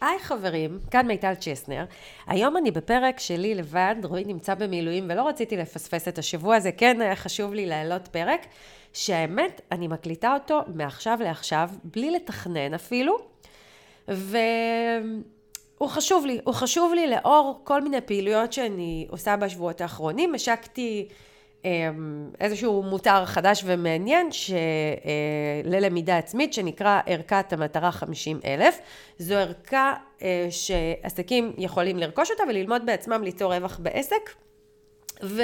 היי חברים, כאן מיטל צ'סנר. היום אני בפרק שלי לבד, רועי נמצא במילואים ולא רציתי לפספס את השבוע הזה, כן היה חשוב לי להעלות פרק, שהאמת, אני מקליטה אותו מעכשיו לעכשיו, בלי לתכנן אפילו, והוא חשוב לי, הוא חשוב לי לאור כל מיני פעילויות שאני עושה בשבועות האחרונים. השקתי איזשהו מוצר חדש ומעניין ש... אה, ללמידה עצמית שנקרא ערכת המטרה 50 אלף. זו ערכה אה, שעסקים יכולים לרכוש אותה וללמוד בעצמם ליצור רווח בעסק. ו...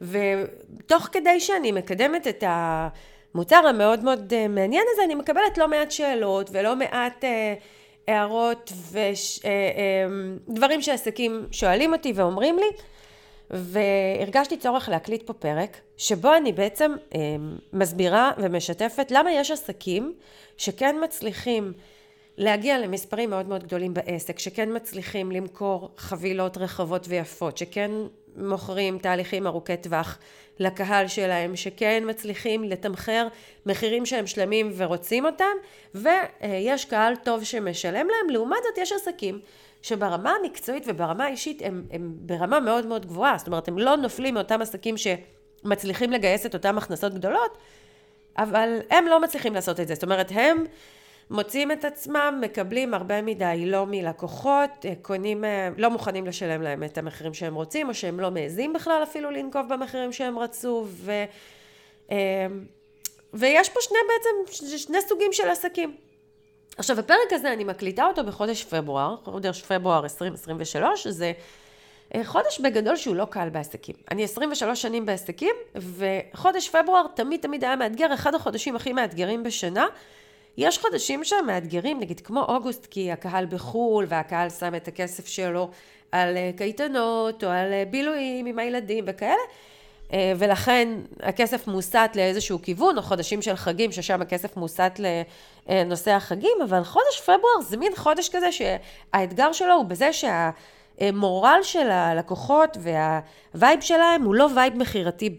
ותוך כדי שאני מקדמת את המוצר המאוד מאוד אה, מעניין הזה, אני מקבלת לא מעט שאלות ולא מעט הערות ודברים שעסקים שואלים אותי ואומרים לי. והרגשתי צורך להקליט פה פרק, שבו אני בעצם אה, מסבירה ומשתפת למה יש עסקים שכן מצליחים להגיע למספרים מאוד מאוד גדולים בעסק, שכן מצליחים למכור חבילות רחבות ויפות, שכן מוכרים תהליכים ארוכי טווח לקהל שלהם, שכן מצליחים לתמחר מחירים שהם שלמים ורוצים אותם, ויש קהל טוב שמשלם להם. לעומת זאת יש עסקים שברמה המקצועית וברמה האישית הם, הם ברמה מאוד מאוד גבוהה, זאת אומרת הם לא נופלים מאותם עסקים שמצליחים לגייס את אותם הכנסות גדולות, אבל הם לא מצליחים לעשות את זה, זאת אומרת הם מוצאים את עצמם, מקבלים הרבה מדי לא מלקוחות, קונים, לא מוכנים לשלם להם את המחירים שהם רוצים, או שהם לא מעזים בכלל אפילו לנקוב במחירים שהם רצו, ו, אה, ויש פה שני בעצם, שני סוגים של עסקים. עכשיו, הפרק הזה, אני מקליטה אותו בחודש פברואר, חודש פברואר 2023, זה אה, חודש בגדול שהוא לא קל בעסקים. אני 23 שנים בעסקים, וחודש פברואר תמיד תמיד היה מאתגר, אחד החודשים הכי מאתגרים בשנה. יש חודשים שהם מאתגרים, נגיד כמו אוגוסט, כי הקהל בחו"ל, והקהל שם את הכסף שלו על אה, קייטנות, או על אה, בילויים עם הילדים וכאלה. אה, ולכן הכסף מוסט לאיזשהו כיוון, או חודשים של חגים, ששם הכסף מוסט לנושא החגים, אבל חודש פברואר זה מין חודש כזה שהאתגר שלו הוא בזה שהמורל של הלקוחות וה vibe שלהם הוא לא vibe מכירתי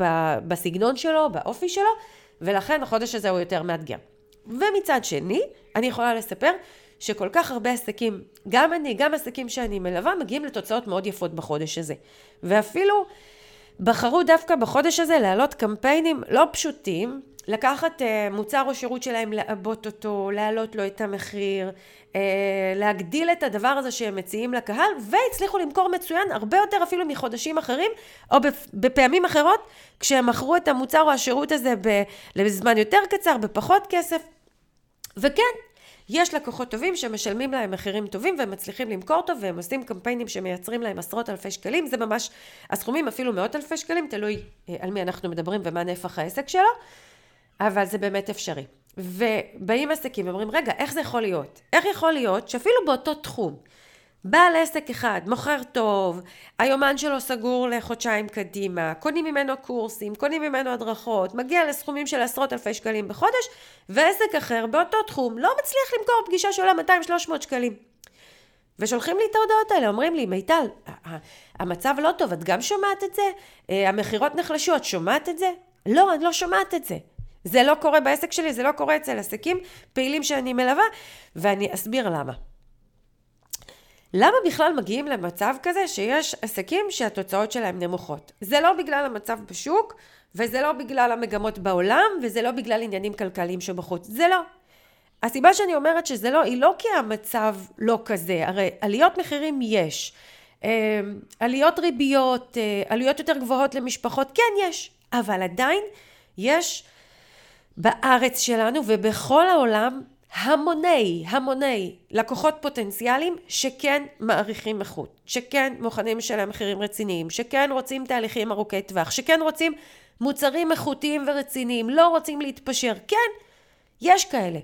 בסגנון שלו, באופי שלו, ולכן החודש הזה הוא יותר מאתגר. ומצד שני, אני יכולה לספר שכל כך הרבה עסקים, גם אני, גם עסקים שאני מלווה, מגיעים לתוצאות מאוד יפות בחודש הזה. ואפילו בחרו דווקא בחודש הזה להעלות קמפיינים לא פשוטים, לקחת uh, מוצר או שירות שלהם, לעבות אותו, להעלות לו את המחיר, uh, להגדיל את הדבר הזה שהם מציעים לקהל, והצליחו למכור מצוין הרבה יותר אפילו מחודשים אחרים, או בפעמים אחרות, כשהם מכרו את המוצר או השירות הזה בזמן יותר קצר, בפחות כסף. וכן, יש לקוחות טובים שמשלמים להם מחירים טובים והם מצליחים למכור טוב והם עושים קמפיינים שמייצרים להם עשרות אלפי שקלים, זה ממש, הסכומים אפילו מאות אלפי שקלים, תלוי אה, על מי אנחנו מדברים ומה נפח העסק שלו, אבל זה באמת אפשרי. ובאים עסקים ואומרים, רגע, איך זה יכול להיות? איך יכול להיות שאפילו באותו תחום, בעל עסק אחד מוכר טוב, היומן שלו סגור לחודשיים קדימה, קונים ממנו קורסים, קונים ממנו הדרכות, מגיע לסכומים של עשרות אלפי שקלים בחודש, ועסק אחר באותו תחום לא מצליח למכור פגישה שעולה 200-300 שקלים. ושולחים לי את ההודעות האלה, אומרים לי, מיטל, המצב לא טוב, את גם שומעת את זה? אה, המכירות נחלשו, את שומעת את זה? לא, אני לא שומעת את זה. זה לא קורה בעסק שלי, זה לא קורה אצל עסקים פעילים שאני מלווה, ואני אסביר למה. למה בכלל מגיעים למצב כזה שיש עסקים שהתוצאות שלהם נמוכות? זה לא בגלל המצב בשוק, וזה לא בגלל המגמות בעולם, וזה לא בגלל עניינים כלכליים שבחוץ. זה לא. הסיבה שאני אומרת שזה לא, היא לא כי המצב לא כזה, הרי עליות מחירים יש. אמ, עליות ריביות, אה, עלויות יותר גבוהות למשפחות, כן יש, אבל עדיין יש בארץ שלנו ובכל העולם המוני, המוני לקוחות פוטנציאליים שכן מעריכים איכות, שכן מוכנים לשלם מחירים רציניים, שכן רוצים תהליכים ארוכי טווח, שכן רוצים מוצרים איכותיים ורציניים, לא רוצים להתפשר. כן, יש כאלה.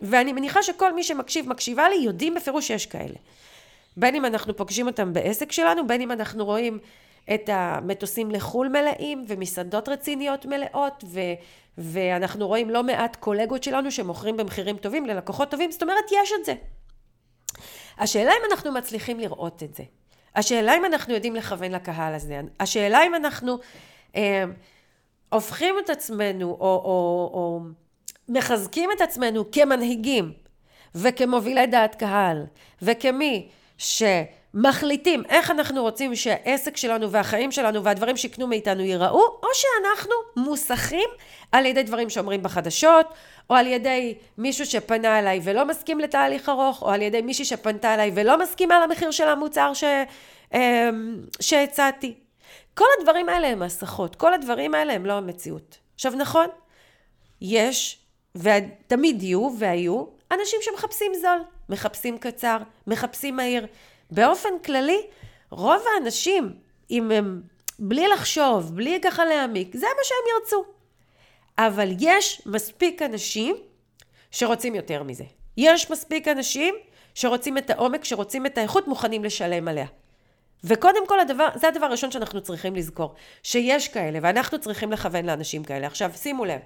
ואני מניחה שכל מי שמקשיב, מקשיבה לי, יודעים בפירוש שיש כאלה. בין אם אנחנו פוגשים אותם בעסק שלנו, בין אם אנחנו רואים את המטוסים לחו"ל מלאים ומסעדות רציניות מלאות ו... ואנחנו רואים לא מעט קולגות שלנו שמוכרים במחירים טובים ללקוחות טובים, זאת אומרת יש את זה. השאלה אם אנחנו מצליחים לראות את זה. השאלה אם אנחנו יודעים לכוון לקהל הזה. השאלה אם אנחנו אה, הופכים את עצמנו או, או, או מחזקים את עצמנו כמנהיגים וכמובילי דעת קהל, וכמי שמחליטים איך אנחנו רוצים שהעסק שלנו והחיים שלנו והדברים שיקנו מאיתנו ייראו, או שאנחנו מוסכים על ידי דברים שאומרים בחדשות, או על ידי מישהו שפנה אליי ולא מסכים לתהליך ארוך, או על ידי מישהי שפנתה אליי ולא מסכימה למחיר של המוצר ש... אמ, שהצעתי. כל הדברים האלה הם הסחות, כל הדברים האלה הם לא המציאות. עכשיו נכון, יש, ותמיד יהיו והיו, אנשים שמחפשים זול, מחפשים קצר, מחפשים מהיר. באופן כללי, רוב האנשים, אם הם בלי לחשוב, בלי ככה להעמיק, זה מה שהם ירצו. אבל יש מספיק אנשים שרוצים יותר מזה. יש מספיק אנשים שרוצים את העומק, שרוצים את האיכות, מוכנים לשלם עליה. וקודם כל, הדבר, זה הדבר הראשון שאנחנו צריכים לזכור, שיש כאלה, ואנחנו צריכים לכוון לאנשים כאלה. עכשיו, שימו לב,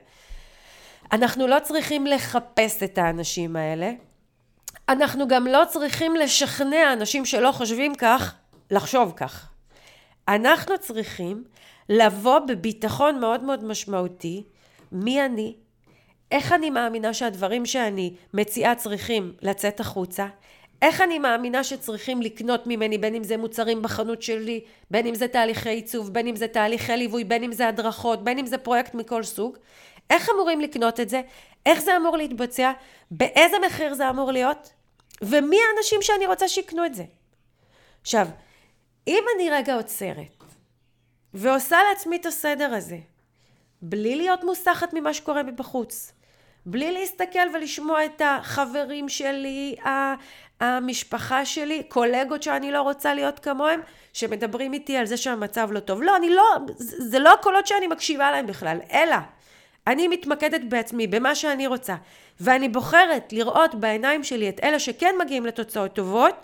אנחנו לא צריכים לחפש את האנשים האלה, אנחנו גם לא צריכים לשכנע אנשים שלא חושבים כך, לחשוב כך. אנחנו צריכים לבוא בביטחון מאוד מאוד משמעותי, מי אני, איך אני מאמינה שהדברים שאני מציעה צריכים לצאת החוצה, איך אני מאמינה שצריכים לקנות ממני, בין אם זה מוצרים בחנות שלי, בין אם זה תהליכי עיצוב, בין אם זה תהליכי ליווי, בין אם זה הדרכות, בין אם זה פרויקט מכל סוג. איך אמורים לקנות את זה? איך זה אמור להתבצע? באיזה מחיר זה אמור להיות? ומי האנשים שאני רוצה שיקנו את זה? עכשיו, אם אני רגע עוצרת ועושה לעצמי את הסדר הזה, בלי להיות מוסחת ממה שקורה מבחוץ, בלי להסתכל ולשמוע את החברים שלי, המשפחה שלי, קולגות שאני לא רוצה להיות כמוהם, שמדברים איתי על זה שהמצב לא טוב. לא, אני לא, זה לא הקולות שאני מקשיבה להם בכלל, אלא אני מתמקדת בעצמי, במה שאני רוצה, ואני בוחרת לראות בעיניים שלי את אלה שכן מגיעים לתוצאות טובות,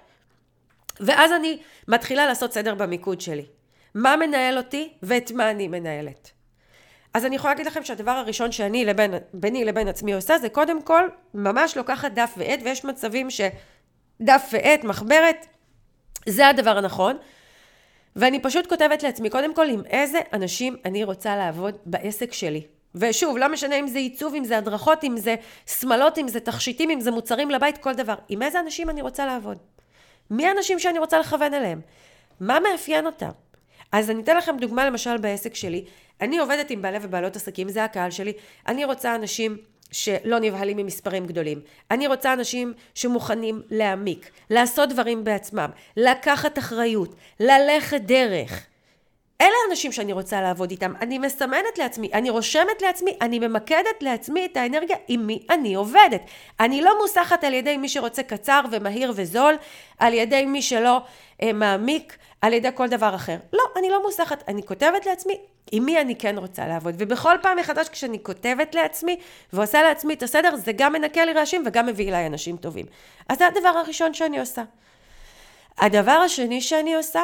ואז אני מתחילה לעשות סדר במיקוד שלי. מה מנהל אותי ואת מה אני מנהלת. אז אני יכולה להגיד לכם שהדבר הראשון שאני לבין, ביני לבין עצמי עושה זה קודם כל ממש לוקחת דף ועט ויש מצבים שדף ועט, מחברת, זה הדבר הנכון. ואני פשוט כותבת לעצמי קודם כל עם איזה אנשים אני רוצה לעבוד בעסק שלי. ושוב, לא משנה אם זה עיצוב, אם זה הדרכות, אם זה שמלות, אם זה תכשיטים, אם זה מוצרים לבית, כל דבר. עם איזה אנשים אני רוצה לעבוד? מי האנשים שאני רוצה לכוון אליהם? מה מאפיין אותם? אז אני אתן לכם דוגמה למשל בעסק שלי. אני עובדת עם בעלי ובעלות עסקים, זה הקהל שלי. אני רוצה אנשים שלא נבהלים ממספרים גדולים. אני רוצה אנשים שמוכנים להעמיק, לעשות דברים בעצמם, לקחת אחריות, ללכת דרך. אלה האנשים שאני רוצה לעבוד איתם. אני מסמנת לעצמי, אני רושמת לעצמי, אני ממקדת לעצמי את האנרגיה עם מי אני עובדת. אני לא מוסחת על ידי מי שרוצה קצר ומהיר וזול, על ידי מי שלא אה, מעמיק, על ידי כל דבר אחר. לא, אני לא מוסחת. אני כותבת לעצמי עם מי אני כן רוצה לעבוד. ובכל פעם מחדש כשאני כותבת לעצמי ועושה לעצמי את הסדר, זה גם מנקה לי רעשים וגם מביא אליי אנשים טובים. אז זה הדבר הראשון שאני עושה. הדבר השני שאני עושה,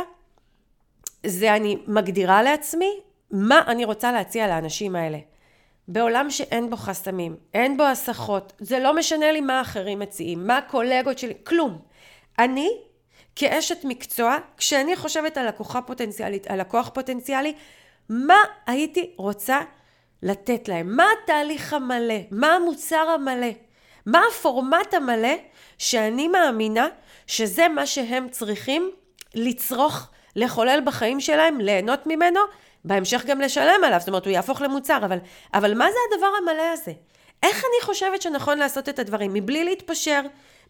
זה אני מגדירה לעצמי מה אני רוצה להציע לאנשים האלה. בעולם שאין בו חסמים, אין בו הסחות, זה לא משנה לי מה אחרים מציעים, מה הקולגות שלי, כלום. אני כאשת מקצוע, כשאני חושבת על לקוחה פוטנציאלית, על לקוח פוטנציאלי, מה הייתי רוצה לתת להם? מה התהליך המלא? מה המוצר המלא? מה הפורמט המלא שאני מאמינה שזה מה שהם צריכים לצרוך, לחולל בחיים שלהם, ליהנות ממנו, בהמשך גם לשלם עליו, זאת אומרת הוא יהפוך למוצר, אבל, אבל מה זה הדבר המלא הזה? איך אני חושבת שנכון לעשות את הדברים? מבלי להתפשר,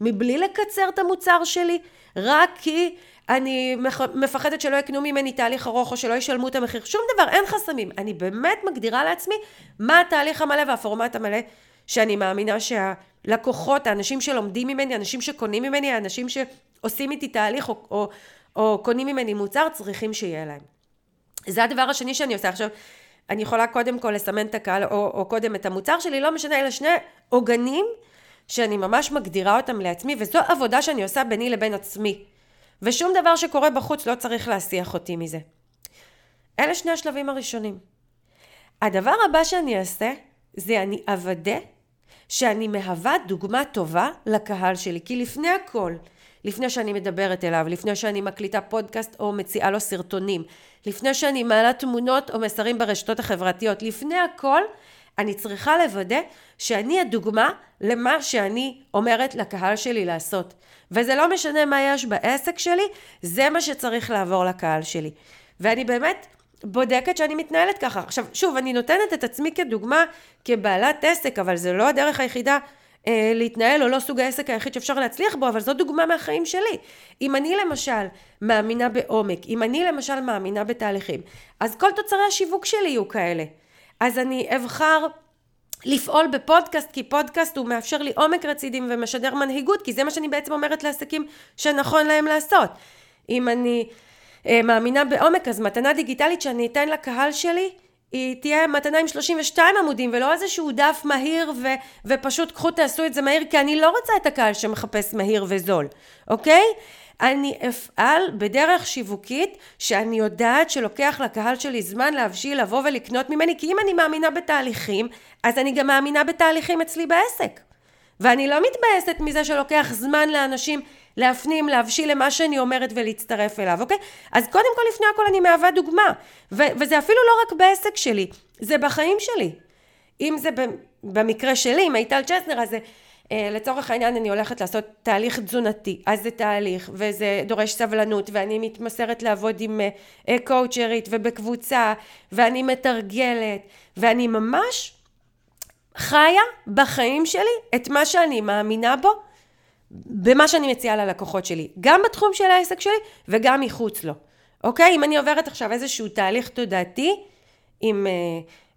מבלי לקצר את המוצר שלי, רק כי אני מפחדת שלא יקנו ממני תהליך ארוך או שלא ישלמו את המחיר. שום דבר, אין חסמים. אני באמת מגדירה לעצמי מה התהליך המלא והפורמט המלא שאני מאמינה שהלקוחות, האנשים שלומדים ממני, האנשים שקונים ממני, האנשים שעושים איתי תהליך או, או, או קונים ממני מוצר, צריכים שיהיה להם. זה הדבר השני שאני עושה. עכשיו, אני יכולה קודם כל לסמן את הקהל או, או קודם את המוצר שלי, לא משנה, אלה שני עוגנים שאני ממש מגדירה אותם לעצמי, וזו עבודה שאני עושה ביני לבין עצמי. ושום דבר שקורה בחוץ לא צריך להסיח אותי מזה. אלה שני השלבים הראשונים. הדבר הבא שאני אעשה, זה אני אוודא שאני מהווה דוגמה טובה לקהל שלי. כי לפני הכל, לפני שאני מדברת אליו, לפני שאני מקליטה פודקאסט או מציעה לו סרטונים, לפני שאני מעלה תמונות או מסרים ברשתות החברתיות, לפני הכל, אני צריכה לוודא שאני הדוגמה למה שאני אומרת לקהל שלי לעשות. וזה לא משנה מה יש בעסק שלי, זה מה שצריך לעבור לקהל שלי. ואני באמת בודקת שאני מתנהלת ככה. עכשיו, שוב, אני נותנת את עצמי כדוגמה כבעלת עסק, אבל זה לא הדרך היחידה אה, להתנהל, או לא סוג העסק היחיד שאפשר להצליח בו, אבל זו דוגמה מהחיים שלי. אם אני למשל מאמינה בעומק, אם אני למשל מאמינה בתהליכים, אז כל תוצרי השיווק שלי יהיו כאלה. אז אני אבחר לפעול בפודקאסט, כי פודקאסט הוא מאפשר לי עומק רצידים ומשדר מנהיגות, כי זה מה שאני בעצם אומרת לעסקים שנכון להם לעשות. אם אני אה, מאמינה בעומק, אז מתנה דיגיטלית שאני אתן לקהל שלי, היא תהיה מתנה עם 32 עמודים ולא איזשהו דף מהיר ו, ופשוט קחו תעשו את זה מהיר כי אני לא רוצה את הקהל שמחפש מהיר וזול, אוקיי? אני אפעל בדרך שיווקית שאני יודעת שלוקח לקהל שלי זמן להבשיל, לבוא ולקנות ממני, כי אם אני מאמינה בתהליכים, אז אני גם מאמינה בתהליכים אצלי בעסק. ואני לא מתבאסת מזה שלוקח זמן לאנשים להפנים, להבשיל למה שאני אומרת ולהצטרף אליו, אוקיי? אז קודם כל, לפני הכל אני מהווה דוגמה. ו- וזה אפילו לא רק בעסק שלי, זה בחיים שלי. אם זה במקרה שלי, עם מיטל צ'סנר, אז זה... אה, לצורך העניין אני הולכת לעשות תהליך תזונתי, אז זה תהליך וזה דורש סבלנות ואני מתמסרת לעבוד עם קואוצ'רית אה, ובקבוצה ואני מתרגלת ואני ממש חיה בחיים שלי את מה שאני מאמינה בו במה שאני מציעה ללקוחות שלי, גם בתחום של העסק שלי וגם מחוץ לו, אוקיי? אם אני עוברת עכשיו איזשהו תהליך תודעתי עם אה,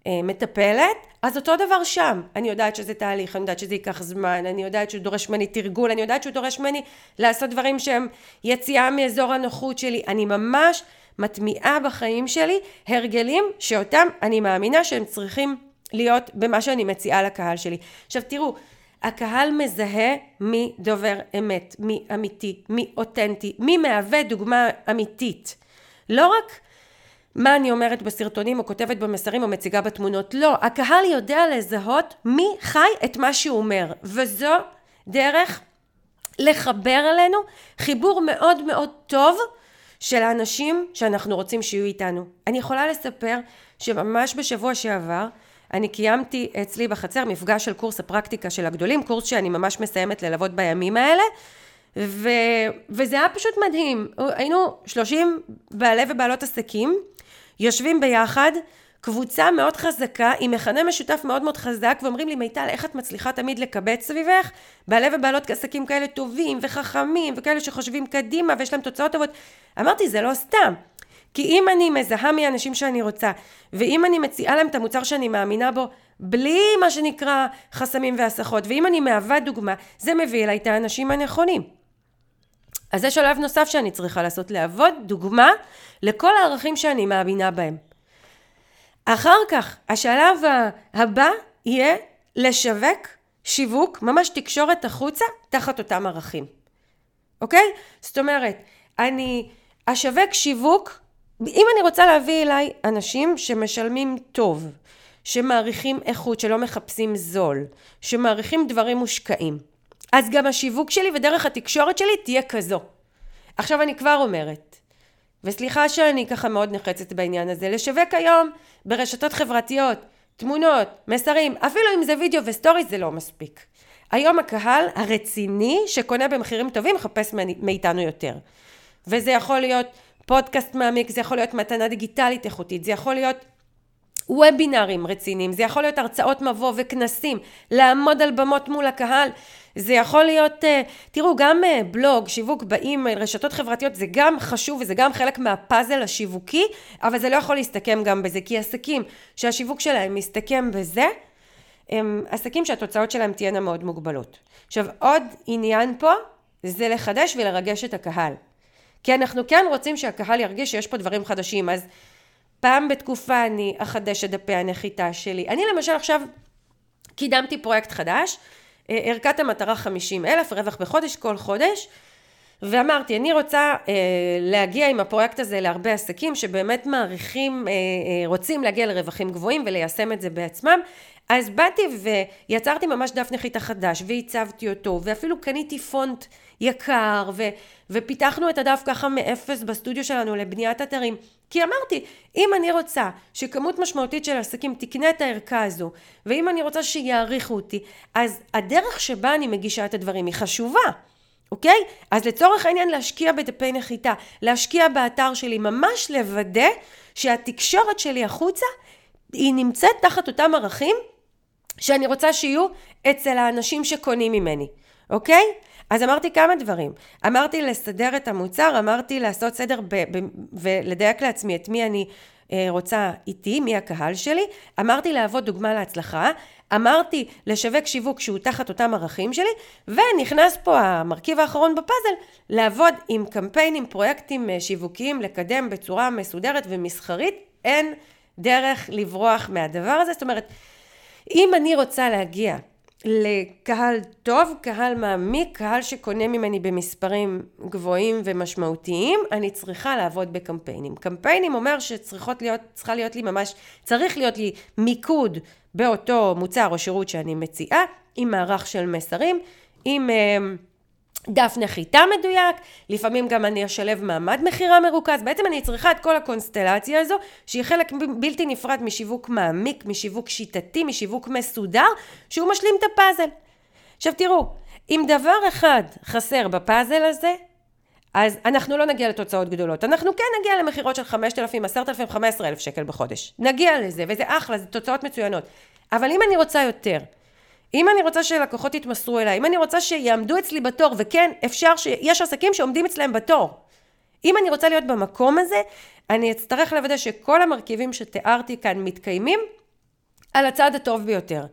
אה, מטפלת, אז אותו דבר שם. אני יודעת שזה תהליך, אני יודעת שזה ייקח זמן, אני יודעת שהוא דורש ממני תרגול, אני יודעת שהוא דורש ממני לעשות דברים שהם יציאה מאזור הנוחות שלי. אני ממש מטמיעה בחיים שלי הרגלים שאותם אני מאמינה שהם צריכים להיות במה שאני מציעה לקהל שלי. עכשיו תראו, הקהל מזהה מי דובר אמת, מי אמיתי, מי אותנטי, מי מהווה דוגמה אמיתית. לא רק מה אני אומרת בסרטונים או כותבת במסרים או מציגה בתמונות, לא, הקהל יודע לזהות מי חי את מה שהוא אומר, וזו דרך לחבר אלינו חיבור מאוד מאוד טוב של האנשים שאנחנו רוצים שיהיו איתנו. אני יכולה לספר שממש בשבוע שעבר אני קיימתי אצלי בחצר מפגש של קורס הפרקטיקה של הגדולים, קורס שאני ממש מסיימת ללוות בימים האלה, ו... וזה היה פשוט מדהים. היינו 30 בעלי ובעלות עסקים, יושבים ביחד, קבוצה מאוד חזקה, עם מכנה משותף מאוד מאוד חזק, ואומרים לי, מיטל, איך את מצליחה תמיד לקבץ סביבך? בעלי ובעלות עסקים כאלה טובים וחכמים, וכאלה שחושבים קדימה ויש להם תוצאות טובות. אמרתי, זה לא סתם. כי אם אני מזהה מי האנשים שאני רוצה, ואם אני מציעה להם את המוצר שאני מאמינה בו, בלי מה שנקרא חסמים והסחות, ואם אני מהווה דוגמה, זה מביא אליי את האנשים הנכונים. אז זה שלב נוסף שאני צריכה לעשות, להוות דוגמה לכל הערכים שאני מאמינה בהם. אחר כך, השלב הבא יהיה לשווק שיווק, ממש תקשורת החוצה, תחת אותם ערכים. אוקיי? זאת אומרת, אני אשווק שיווק אם אני רוצה להביא אליי אנשים שמשלמים טוב, שמעריכים איכות, שלא מחפשים זול, שמעריכים דברים מושקעים, אז גם השיווק שלי ודרך התקשורת שלי תהיה כזו. עכשיו אני כבר אומרת, וסליחה שאני ככה מאוד נחרצת בעניין הזה, לשווק היום ברשתות חברתיות, תמונות, מסרים, אפילו אם זה וידאו וסטורי זה לא מספיק. היום הקהל הרציני שקונה במחירים טובים מחפש מאיתנו יותר. וזה יכול להיות פודקאסט מעמיק, זה יכול להיות מתנה דיגיטלית איכותית, זה יכול להיות וובינארים רציניים, זה יכול להיות הרצאות מבוא וכנסים, לעמוד על במות מול הקהל, זה יכול להיות, אה, תראו, גם אה, בלוג, שיווק באימייל, רשתות חברתיות, זה גם חשוב וזה גם חלק מהפאזל השיווקי, אבל זה לא יכול להסתכם גם בזה, כי עסקים שהשיווק שלהם מסתכם בזה, הם עסקים שהתוצאות שלהם תהיינה מאוד מוגבלות. עכשיו, עוד עניין פה, זה לחדש ולרגש את הקהל. כי אנחנו כן רוצים שהקהל ירגיש שיש פה דברים חדשים, אז פעם בתקופה אני אחדש את דפי הנחיתה שלי. אני למשל עכשיו קידמתי פרויקט חדש, אה, ערכת המטרה 50 אלף, רווח בחודש כל חודש, ואמרתי, אני רוצה אה, להגיע עם הפרויקט הזה להרבה עסקים שבאמת מעריכים, אה, אה, רוצים להגיע לרווחים גבוהים וליישם את זה בעצמם, אז באתי ויצרתי ממש דף נחיתה חדש, והצבתי אותו, ואפילו קניתי פונט יקר, ו, ופיתחנו את הדף ככה מאפס בסטודיו שלנו לבניית אתרים. כי אמרתי, אם אני רוצה שכמות משמעותית של עסקים תקנה את הערכה הזו, ואם אני רוצה שיעריכו אותי, אז הדרך שבה אני מגישה את הדברים היא חשובה. אוקיי? אז לצורך העניין להשקיע בדפי נחיתה, להשקיע באתר שלי, ממש לוודא שהתקשורת שלי החוצה היא נמצאת תחת אותם ערכים שאני רוצה שיהיו אצל האנשים שקונים ממני, אוקיי? אז אמרתי כמה דברים. אמרתי לסדר את המוצר, אמרתי לעשות סדר ב- ב- ולדייק לעצמי את מי אני רוצה איתי, מי הקהל שלי. אמרתי להוות דוגמה להצלחה. אמרתי לשווק שיווק שהוא תחת אותם ערכים שלי, ונכנס פה המרכיב האחרון בפאזל, לעבוד עם קמפיינים, פרויקטים אה, שיווקיים, לקדם בצורה מסודרת ומסחרית. אין דרך לברוח מהדבר הזה. זאת אומרת, אם אני רוצה להגיע לקהל טוב, קהל מעמיק, קהל שקונה ממני במספרים גבוהים ומשמעותיים, אני צריכה לעבוד בקמפיינים. קמפיינים אומר שצריכות להיות, צריכה להיות לי ממש, צריך להיות לי מיקוד באותו מוצר או שירות שאני מציעה, עם מערך של מסרים, עם... Uh, דף נחיתה מדויק, לפעמים גם אני אשלב מעמד מכירה מרוכז, בעצם אני צריכה את כל הקונסטלציה הזו, שהיא חלק בלתי נפרד משיווק מעמיק, משיווק שיטתי, משיווק מסודר, שהוא משלים את הפאזל. עכשיו תראו, אם דבר אחד חסר בפאזל הזה, אז אנחנו לא נגיע לתוצאות גדולות. אנחנו כן נגיע למכירות של 5,000, 10,000, 15,000 שקל בחודש. נגיע לזה, וזה אחלה, זה תוצאות מצוינות. אבל אם אני רוצה יותר, אם אני רוצה שלקוחות יתמסרו אליי, אם אני רוצה שיעמדו אצלי בתור, וכן, אפשר שיש עסקים שעומדים אצלם בתור. אם אני רוצה להיות במקום הזה, אני אצטרך לוודא שכל המרכיבים שתיארתי כאן מתקיימים על הצד הטוב ביותר.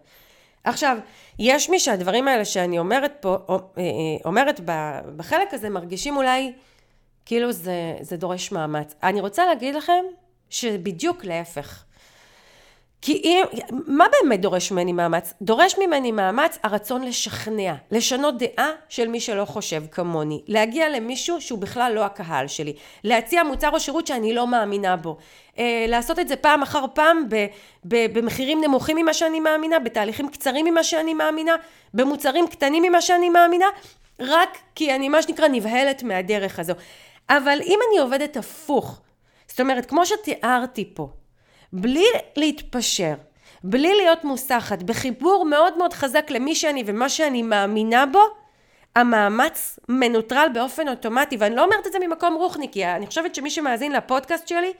עכשיו, יש מי שהדברים האלה שאני אומרת פה, אה, אה, אומרת בחלק הזה, מרגישים אולי כאילו זה, זה דורש מאמץ. אני רוצה להגיד לכם שבדיוק להפך. כי אם, מה באמת דורש ממני מאמץ? דורש ממני מאמץ הרצון לשכנע, לשנות דעה של מי שלא חושב כמוני, להגיע למישהו שהוא בכלל לא הקהל שלי, להציע מוצר או שירות שאני לא מאמינה בו, אה, לעשות את זה פעם אחר פעם ב, ב, במחירים נמוכים ממה שאני מאמינה, בתהליכים קצרים ממה שאני מאמינה, במוצרים קטנים ממה שאני מאמינה, רק כי אני מה שנקרא נבהלת מהדרך הזו. אבל אם אני עובדת הפוך, זאת אומרת, כמו שתיארתי פה, בלי להתפשר, בלי להיות מוסחת, בחיבור מאוד מאוד חזק למי שאני ומה שאני מאמינה בו, המאמץ מנוטרל באופן אוטומטי, ואני לא אומרת את זה ממקום רוחניקי, אני חושבת שמי שמאזין לפודקאסט שלי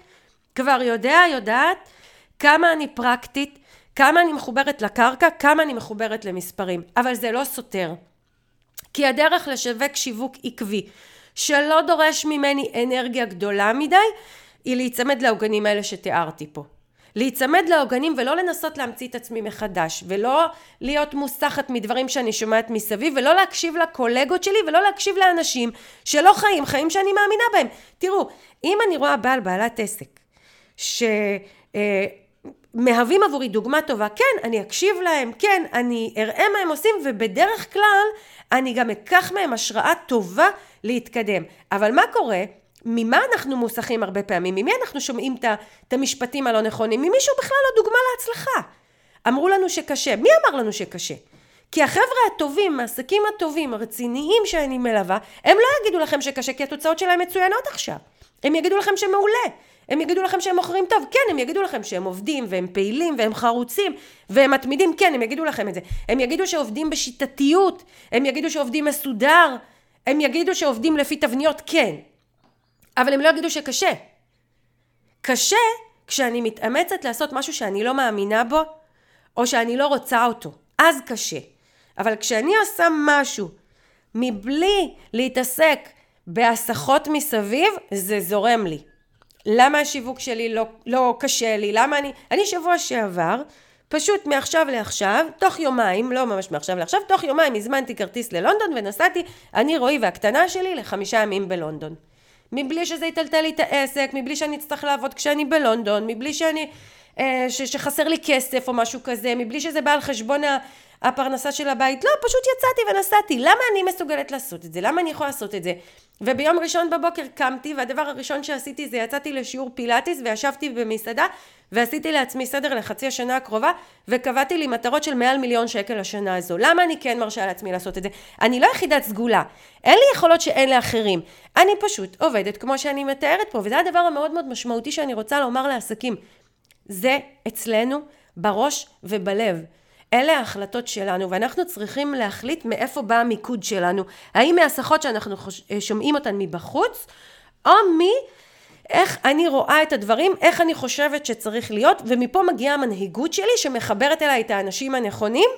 כבר יודע, יודעת, כמה אני פרקטית, כמה אני מחוברת לקרקע, כמה אני מחוברת למספרים, אבל זה לא סותר. כי הדרך לשווק שיווק עקבי, שלא דורש ממני אנרגיה גדולה מדי, היא להיצמד לעוגנים האלה שתיארתי פה. להיצמד לעוגנים ולא לנסות להמציא את עצמי מחדש ולא להיות מוסחת מדברים שאני שומעת מסביב ולא להקשיב לקולגות שלי ולא להקשיב לאנשים שלא חיים חיים שאני מאמינה בהם. תראו, אם אני רואה בעל בעלת עסק שמהווים עבורי דוגמה טובה, כן, אני אקשיב להם, כן, אני אראה מה הם עושים ובדרך כלל אני גם אקח מהם השראה טובה להתקדם. אבל מה קורה? ממה אנחנו מוסכים הרבה פעמים? ממי אנחנו שומעים את המשפטים הלא נכונים? ממישהו בכלל לא דוגמה להצלחה. אמרו לנו שקשה. מי אמר לנו שקשה? כי החבר'ה הטובים, העסקים הטובים, הרציניים שאני מלווה, הם לא יגידו לכם שקשה כי התוצאות שלהם מצוינות עכשיו. הם יגידו לכם שמעולה. הם יגידו לכם שהם מוכרים טוב, כן, הם יגידו לכם שהם עובדים והם פעילים והם חרוצים והם מתמידים, כן, הם יגידו לכם את זה. הם יגידו שעובדים בשיטתיות, הם יגידו שעובדים מסודר, הם יגידו שעובדים לפי תבניות, כן. אבל הם לא יגידו שקשה. קשה כשאני מתאמצת לעשות משהו שאני לא מאמינה בו, או שאני לא רוצה אותו. אז קשה. אבל כשאני עושה משהו מבלי להתעסק בהסחות מסביב, זה זורם לי. למה השיווק שלי לא, לא קשה לי? למה אני... אני שבוע שעבר, פשוט מעכשיו לעכשיו, תוך יומיים, לא ממש מעכשיו לעכשיו, תוך יומיים הזמנתי כרטיס ללונדון ונסעתי, אני רועי והקטנה שלי, לחמישה ימים בלונדון. מבלי שזה יטלטל לי את העסק, מבלי שאני אצטרך לעבוד כשאני בלונדון, מבלי שאני ש, שחסר לי כסף או משהו כזה, מבלי שזה בא על חשבון הפרנסה של הבית, לא, פשוט יצאתי ונסעתי. למה אני מסוגלת לעשות את זה? למה אני יכולה לעשות את זה? וביום ראשון בבוקר קמתי, והדבר הראשון שעשיתי זה יצאתי לשיעור פילאטיס וישבתי במסעדה ועשיתי לעצמי סדר לחצי השנה הקרובה וקבעתי לי מטרות של מעל מיליון שקל לשנה הזו. למה אני כן מרשה לעצמי לעשות את זה? אני לא יחידת סגולה, אין לי יכולות שאין לאחרים. אני פשוט עובדת כמו שאני מתארת פה, וזה הדבר המאוד מאוד משמעותי שאני רוצה לומר לעסקים. זה אצלנו בראש ובלב. אלה ההחלטות שלנו, ואנחנו צריכים להחליט מאיפה בא המיקוד שלנו. האם מהשיחות שאנחנו אה, שומעים אותן מבחוץ, או מ... איך אני רואה את הדברים, איך אני חושבת שצריך להיות, ומפה מגיעה המנהיגות שלי שמחברת אליי את האנשים הנכונים,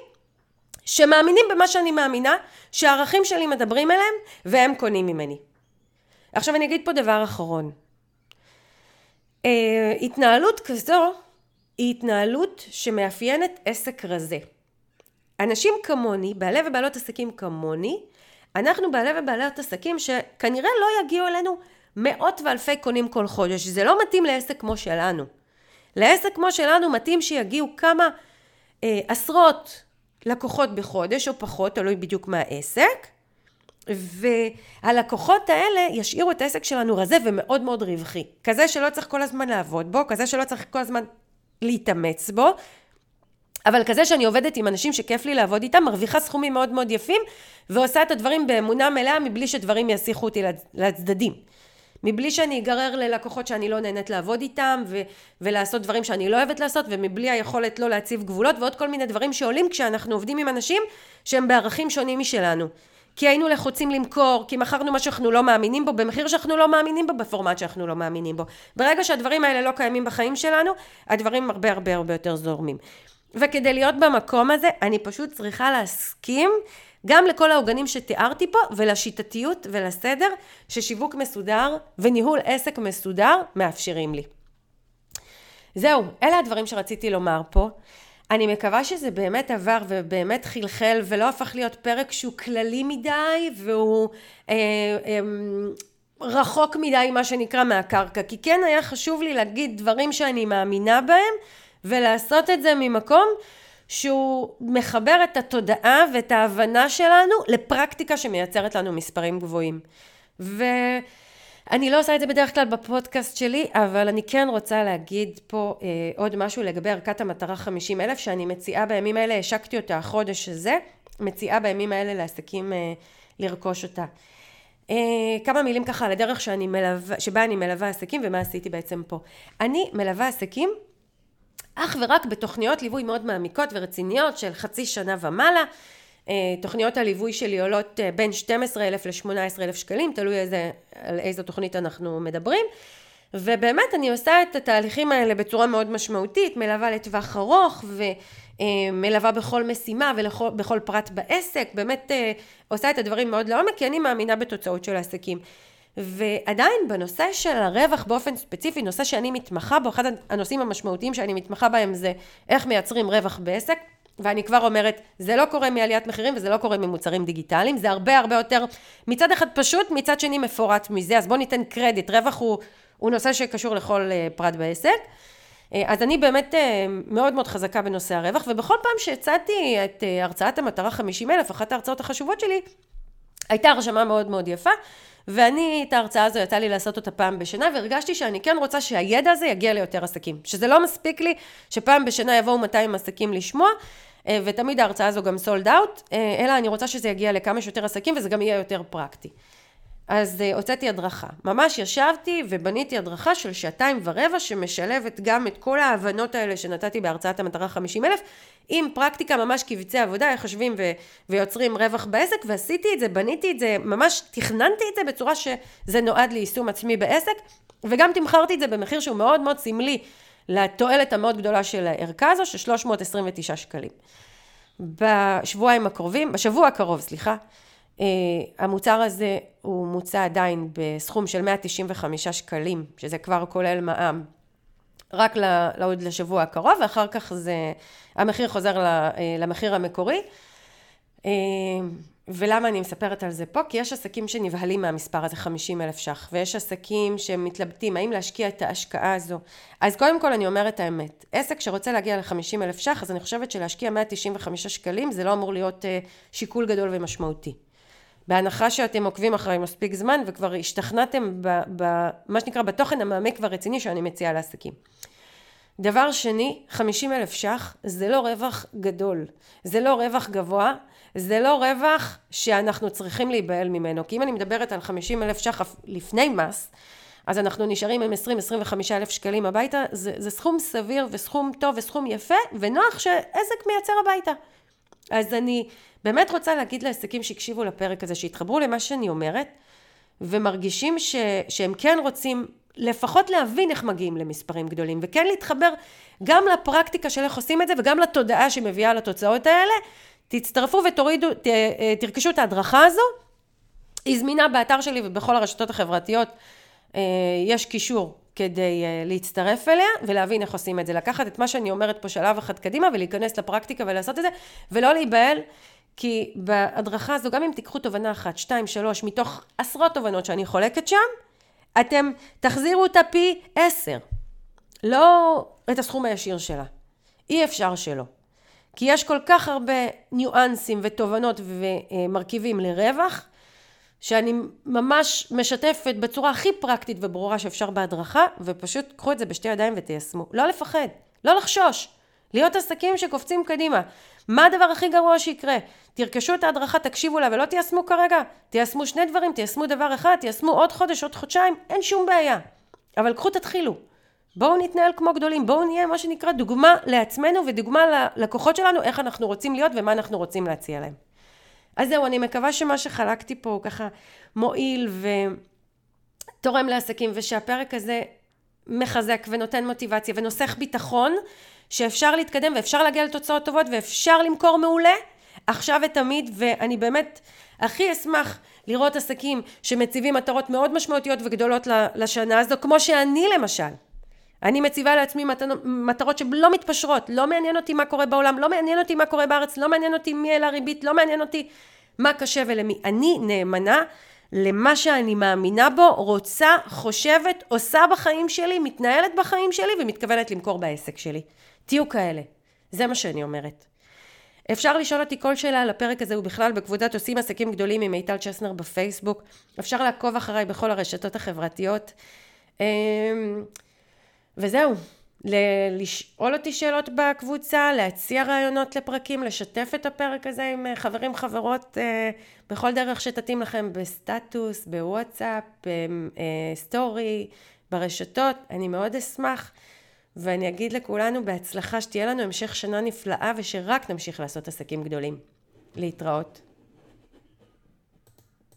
שמאמינים במה שאני מאמינה, שהערכים שלי מדברים אליהם, והם קונים ממני. עכשיו אני אגיד פה דבר אחרון. Uh, התנהלות כזו היא התנהלות שמאפיינת עסק רזה. אנשים כמוני, בעלי ובעלות עסקים כמוני, אנחנו בעלי ובעלות עסקים שכנראה לא יגיעו אלינו מאות ואלפי קונים כל חודש. זה לא מתאים לעסק כמו שלנו. לעסק כמו שלנו מתאים שיגיעו כמה אה, עשרות לקוחות בחודש או פחות, תלוי בדיוק מהעסק. והלקוחות האלה ישאירו את העסק שלנו רזה ומאוד מאוד רווחי. כזה שלא צריך כל הזמן לעבוד בו, כזה שלא צריך כל הזמן להתאמץ בו, אבל כזה שאני עובדת עם אנשים שכיף לי לעבוד איתם, מרוויחה סכומים מאוד מאוד יפים, ועושה את הדברים באמונה מלאה מבלי שדברים יסיחו אותי לצדדים. מבלי שאני אגרר ללקוחות שאני לא נהנית לעבוד איתם, ו- ולעשות דברים שאני לא אוהבת לעשות, ומבלי היכולת לא להציב גבולות, ועוד כל מיני דברים שעולים כשאנחנו עובדים עם אנשים שהם בערכים שונים משלנו. כי היינו לחוצים למכור, כי מכרנו מה שאנחנו לא מאמינים בו, במחיר שאנחנו לא מאמינים בו, בפורמט שאנחנו לא מאמינים בו. ברגע שהדברים האלה לא קיימים בחיים שלנו, הדברים הרבה הרבה הרבה יותר זורמים. וכדי להיות במקום הזה, אני פשוט צריכה להסכים גם לכל העוגנים שתיארתי פה, ולשיטתיות ולסדר ששיווק מסודר וניהול עסק מסודר מאפשרים לי. זהו, אלה הדברים שרציתי לומר פה. אני מקווה שזה באמת עבר ובאמת חלחל ולא הפך להיות פרק שהוא כללי מדי והוא אה, אה, רחוק מדי מה שנקרא מהקרקע כי כן היה חשוב לי להגיד דברים שאני מאמינה בהם ולעשות את זה ממקום שהוא מחבר את התודעה ואת ההבנה שלנו לפרקטיקה שמייצרת לנו מספרים גבוהים. ואני לא עושה את זה בדרך כלל בפודקאסט שלי, אבל אני כן רוצה להגיד פה אה, עוד משהו לגבי ערכת המטרה 50 אלף, שאני מציעה בימים האלה, השקתי אותה החודש הזה, מציעה בימים האלה לעסקים אה, לרכוש אותה. אה, כמה מילים ככה על הדרך שאני מלווה, שבה אני מלווה עסקים ומה עשיתי בעצם פה. אני מלווה עסקים אך ורק בתוכניות ליווי מאוד מעמיקות ורציניות של חצי שנה ומעלה. אה, תוכניות הליווי שלי עולות אה, בין 12,000 ל-18,000 שקלים, תלוי איזה, על איזו תוכנית אנחנו מדברים. ובאמת אני עושה את התהליכים האלה בצורה מאוד משמעותית, מלווה לטווח ארוך ומלווה אה, בכל משימה ובכל פרט בעסק, באמת עושה את הדברים מאוד לעומק, כי אני מאמינה בתוצאות של העסקים. ועדיין בנושא של הרווח באופן ספציפי, נושא שאני מתמחה בו, אחד הנושאים המשמעותיים שאני מתמחה בהם זה איך מייצרים רווח בעסק, ואני כבר אומרת, זה לא קורה מעליית מחירים וזה לא קורה ממוצרים דיגיטליים, זה הרבה הרבה יותר מצד אחד פשוט, מצד שני מפורט מזה, אז בואו ניתן קרדיט, רווח הוא, הוא נושא שקשור לכל אה, פרט בעסק. אה, אז אני באמת אה, מאוד מאוד חזקה בנושא הרווח, ובכל פעם שהצעתי את הרצאת המטרה 50 אלף, אחת ההרצאות החשובות שלי, הייתה הרשמה מאוד מאוד יפה. ואני את ההרצאה הזו יצא לי לעשות אותה פעם בשנה, והרגשתי שאני כן רוצה שהידע הזה יגיע ליותר עסקים. שזה לא מספיק לי שפעם בשנה יבואו 200 עסקים לשמוע, אה, ותמיד ההרצאה הזו גם סולד אאוט, אה, אלא אני רוצה שזה יגיע לכמה שיותר עסקים וזה גם יהיה יותר פרקטי. אז uh, הוצאתי הדרכה. ממש ישבתי ובניתי הדרכה של שעתיים ורבע שמשלבת גם את כל ההבנות האלה שנתתי בהרצאת המטרה 50 אלף עם פרקטיקה ממש קבצי עבודה, איך חושבים ו- ויוצרים רווח בעסק ועשיתי את זה, בניתי את זה, ממש תכננתי את זה בצורה שזה נועד ליישום עצמי בעסק וגם תמכרתי את זה במחיר שהוא מאוד מאוד סמלי לתועלת המאוד גדולה של הערכה הזו של 329 שקלים. בשבועיים הקרובים, בשבוע הקרוב, סליחה, המוצר הזה הוא מוצע עדיין בסכום של 195 שקלים, שזה כבר כולל מע"מ, רק לעוד לשבוע הקרוב, ואחר כך זה, המחיר חוזר uh, למחיר המקורי. Uh, ולמה אני מספרת על זה פה? כי יש עסקים שנבהלים מהמספר הזה 50 אלף ש"ח, ויש עסקים שמתלבטים האם להשקיע את ההשקעה הזו. אז קודם כל אני אומרת האמת, עסק שרוצה להגיע ל-50 אלף ש"ח, אז אני חושבת שלהשקיע 195 שקלים זה לא אמור להיות שיקול גדול ומשמעותי. בהנחה שאתם עוקבים אחריי מספיק זמן וכבר השתכנעתם במה שנקרא בתוכן המעמיק והרציני שאני מציעה לעסקים. דבר שני, 50 אלף ש"ח זה לא רווח גדול, זה לא רווח גבוה, זה לא רווח שאנחנו צריכים להיבהל ממנו, כי אם אני מדברת על 50 אלף ש"ח לפני מס, אז אנחנו נשארים עם 20-25 אלף שקלים הביתה, זה, זה סכום סביר וסכום טוב וסכום יפה ונוח שעסק מייצר הביתה. אז אני באמת רוצה להגיד לעסקים שהקשיבו לפרק הזה, שיתחברו למה שאני אומרת, ומרגישים ש, שהם כן רוצים לפחות להבין איך מגיעים למספרים גדולים, וכן להתחבר גם לפרקטיקה של איך עושים את זה, וגם לתודעה שמביאה לתוצאות האלה. תצטרפו ותורידו, ת, אה, תרכשו את ההדרכה הזו. היא זמינה באתר שלי ובכל הרשתות החברתיות. אה, יש קישור כדי אה, להצטרף אליה ולהבין איך עושים את זה. לקחת את מה שאני אומרת פה שלב אחד קדימה ולהיכנס לפרקטיקה ולעשות את זה, ולא להיבהל, כי בהדרכה הזו, גם אם תיקחו תובנה אחת, שתיים, שלוש, מתוך עשרות תובנות שאני חולקת שם, אתם תחזירו אותה פי עשר. לא את הסכום הישיר שלה. אי אפשר שלא. כי יש כל כך הרבה ניואנסים ותובנות ומרכיבים לרווח, שאני ממש משתפת בצורה הכי פרקטית וברורה שאפשר בהדרכה, ופשוט קחו את זה בשתי ידיים ותיישמו. לא לפחד, לא לחשוש, להיות עסקים שקופצים קדימה. מה הדבר הכי גרוע שיקרה? תרכשו את ההדרכה, תקשיבו לה ולא תיישמו כרגע. תיישמו שני דברים, תיישמו דבר אחד, תיישמו עוד חודש, עוד חודשיים, אין שום בעיה. אבל קחו תתחילו. בואו נתנהל כמו גדולים, בואו נהיה מה שנקרא דוגמה לעצמנו ודוגמה ללקוחות שלנו, איך אנחנו רוצים להיות ומה אנחנו רוצים להציע להם. אז זהו, אני מקווה שמה שחלקתי פה הוא ככה מועיל ותורם לעסקים ושהפרק הזה מחזק ונותן מוטיבציה ונוסך ביטחון שאפשר להתקדם ואפשר להגיע לתוצאות טובות ואפשר למכור מעולה עכשיו ותמיד ואני באמת הכי אשמח לראות עסקים שמציבים מטרות מאוד משמעותיות וגדולות לשנה הזו כמו שאני למשל אני מציבה לעצמי מטרות שלא מתפשרות, לא מעניין אותי מה קורה בעולם, לא מעניין אותי מה קורה בארץ, לא מעניין אותי מי אל הריבית, לא מעניין אותי מה קשה ולמי. אני נאמנה למה שאני מאמינה בו, רוצה, חושבת, עושה בחיים שלי, מתנהלת בחיים שלי ומתכוונת למכור בעסק שלי. תהיו כאלה. זה מה שאני אומרת. אפשר לשאול אותי כל שאלה על הפרק הזה ובכלל בקבוצת עושים עסקים גדולים עם מיטל צ'סנר בפייסבוק. אפשר לעקוב אחריי בכל הרשתות החברתיות. וזהו, לשאול אותי שאלות בקבוצה, להציע רעיונות לפרקים, לשתף את הפרק הזה עם אה, חברים חברות אה, בכל דרך שתתאים לכם, בסטטוס, בוואטסאפ, בסטורי, אה, ברשתות, אני מאוד אשמח. ואני אגיד לכולנו בהצלחה שתהיה לנו המשך שנה נפלאה ושרק נמשיך לעשות עסקים גדולים. להתראות.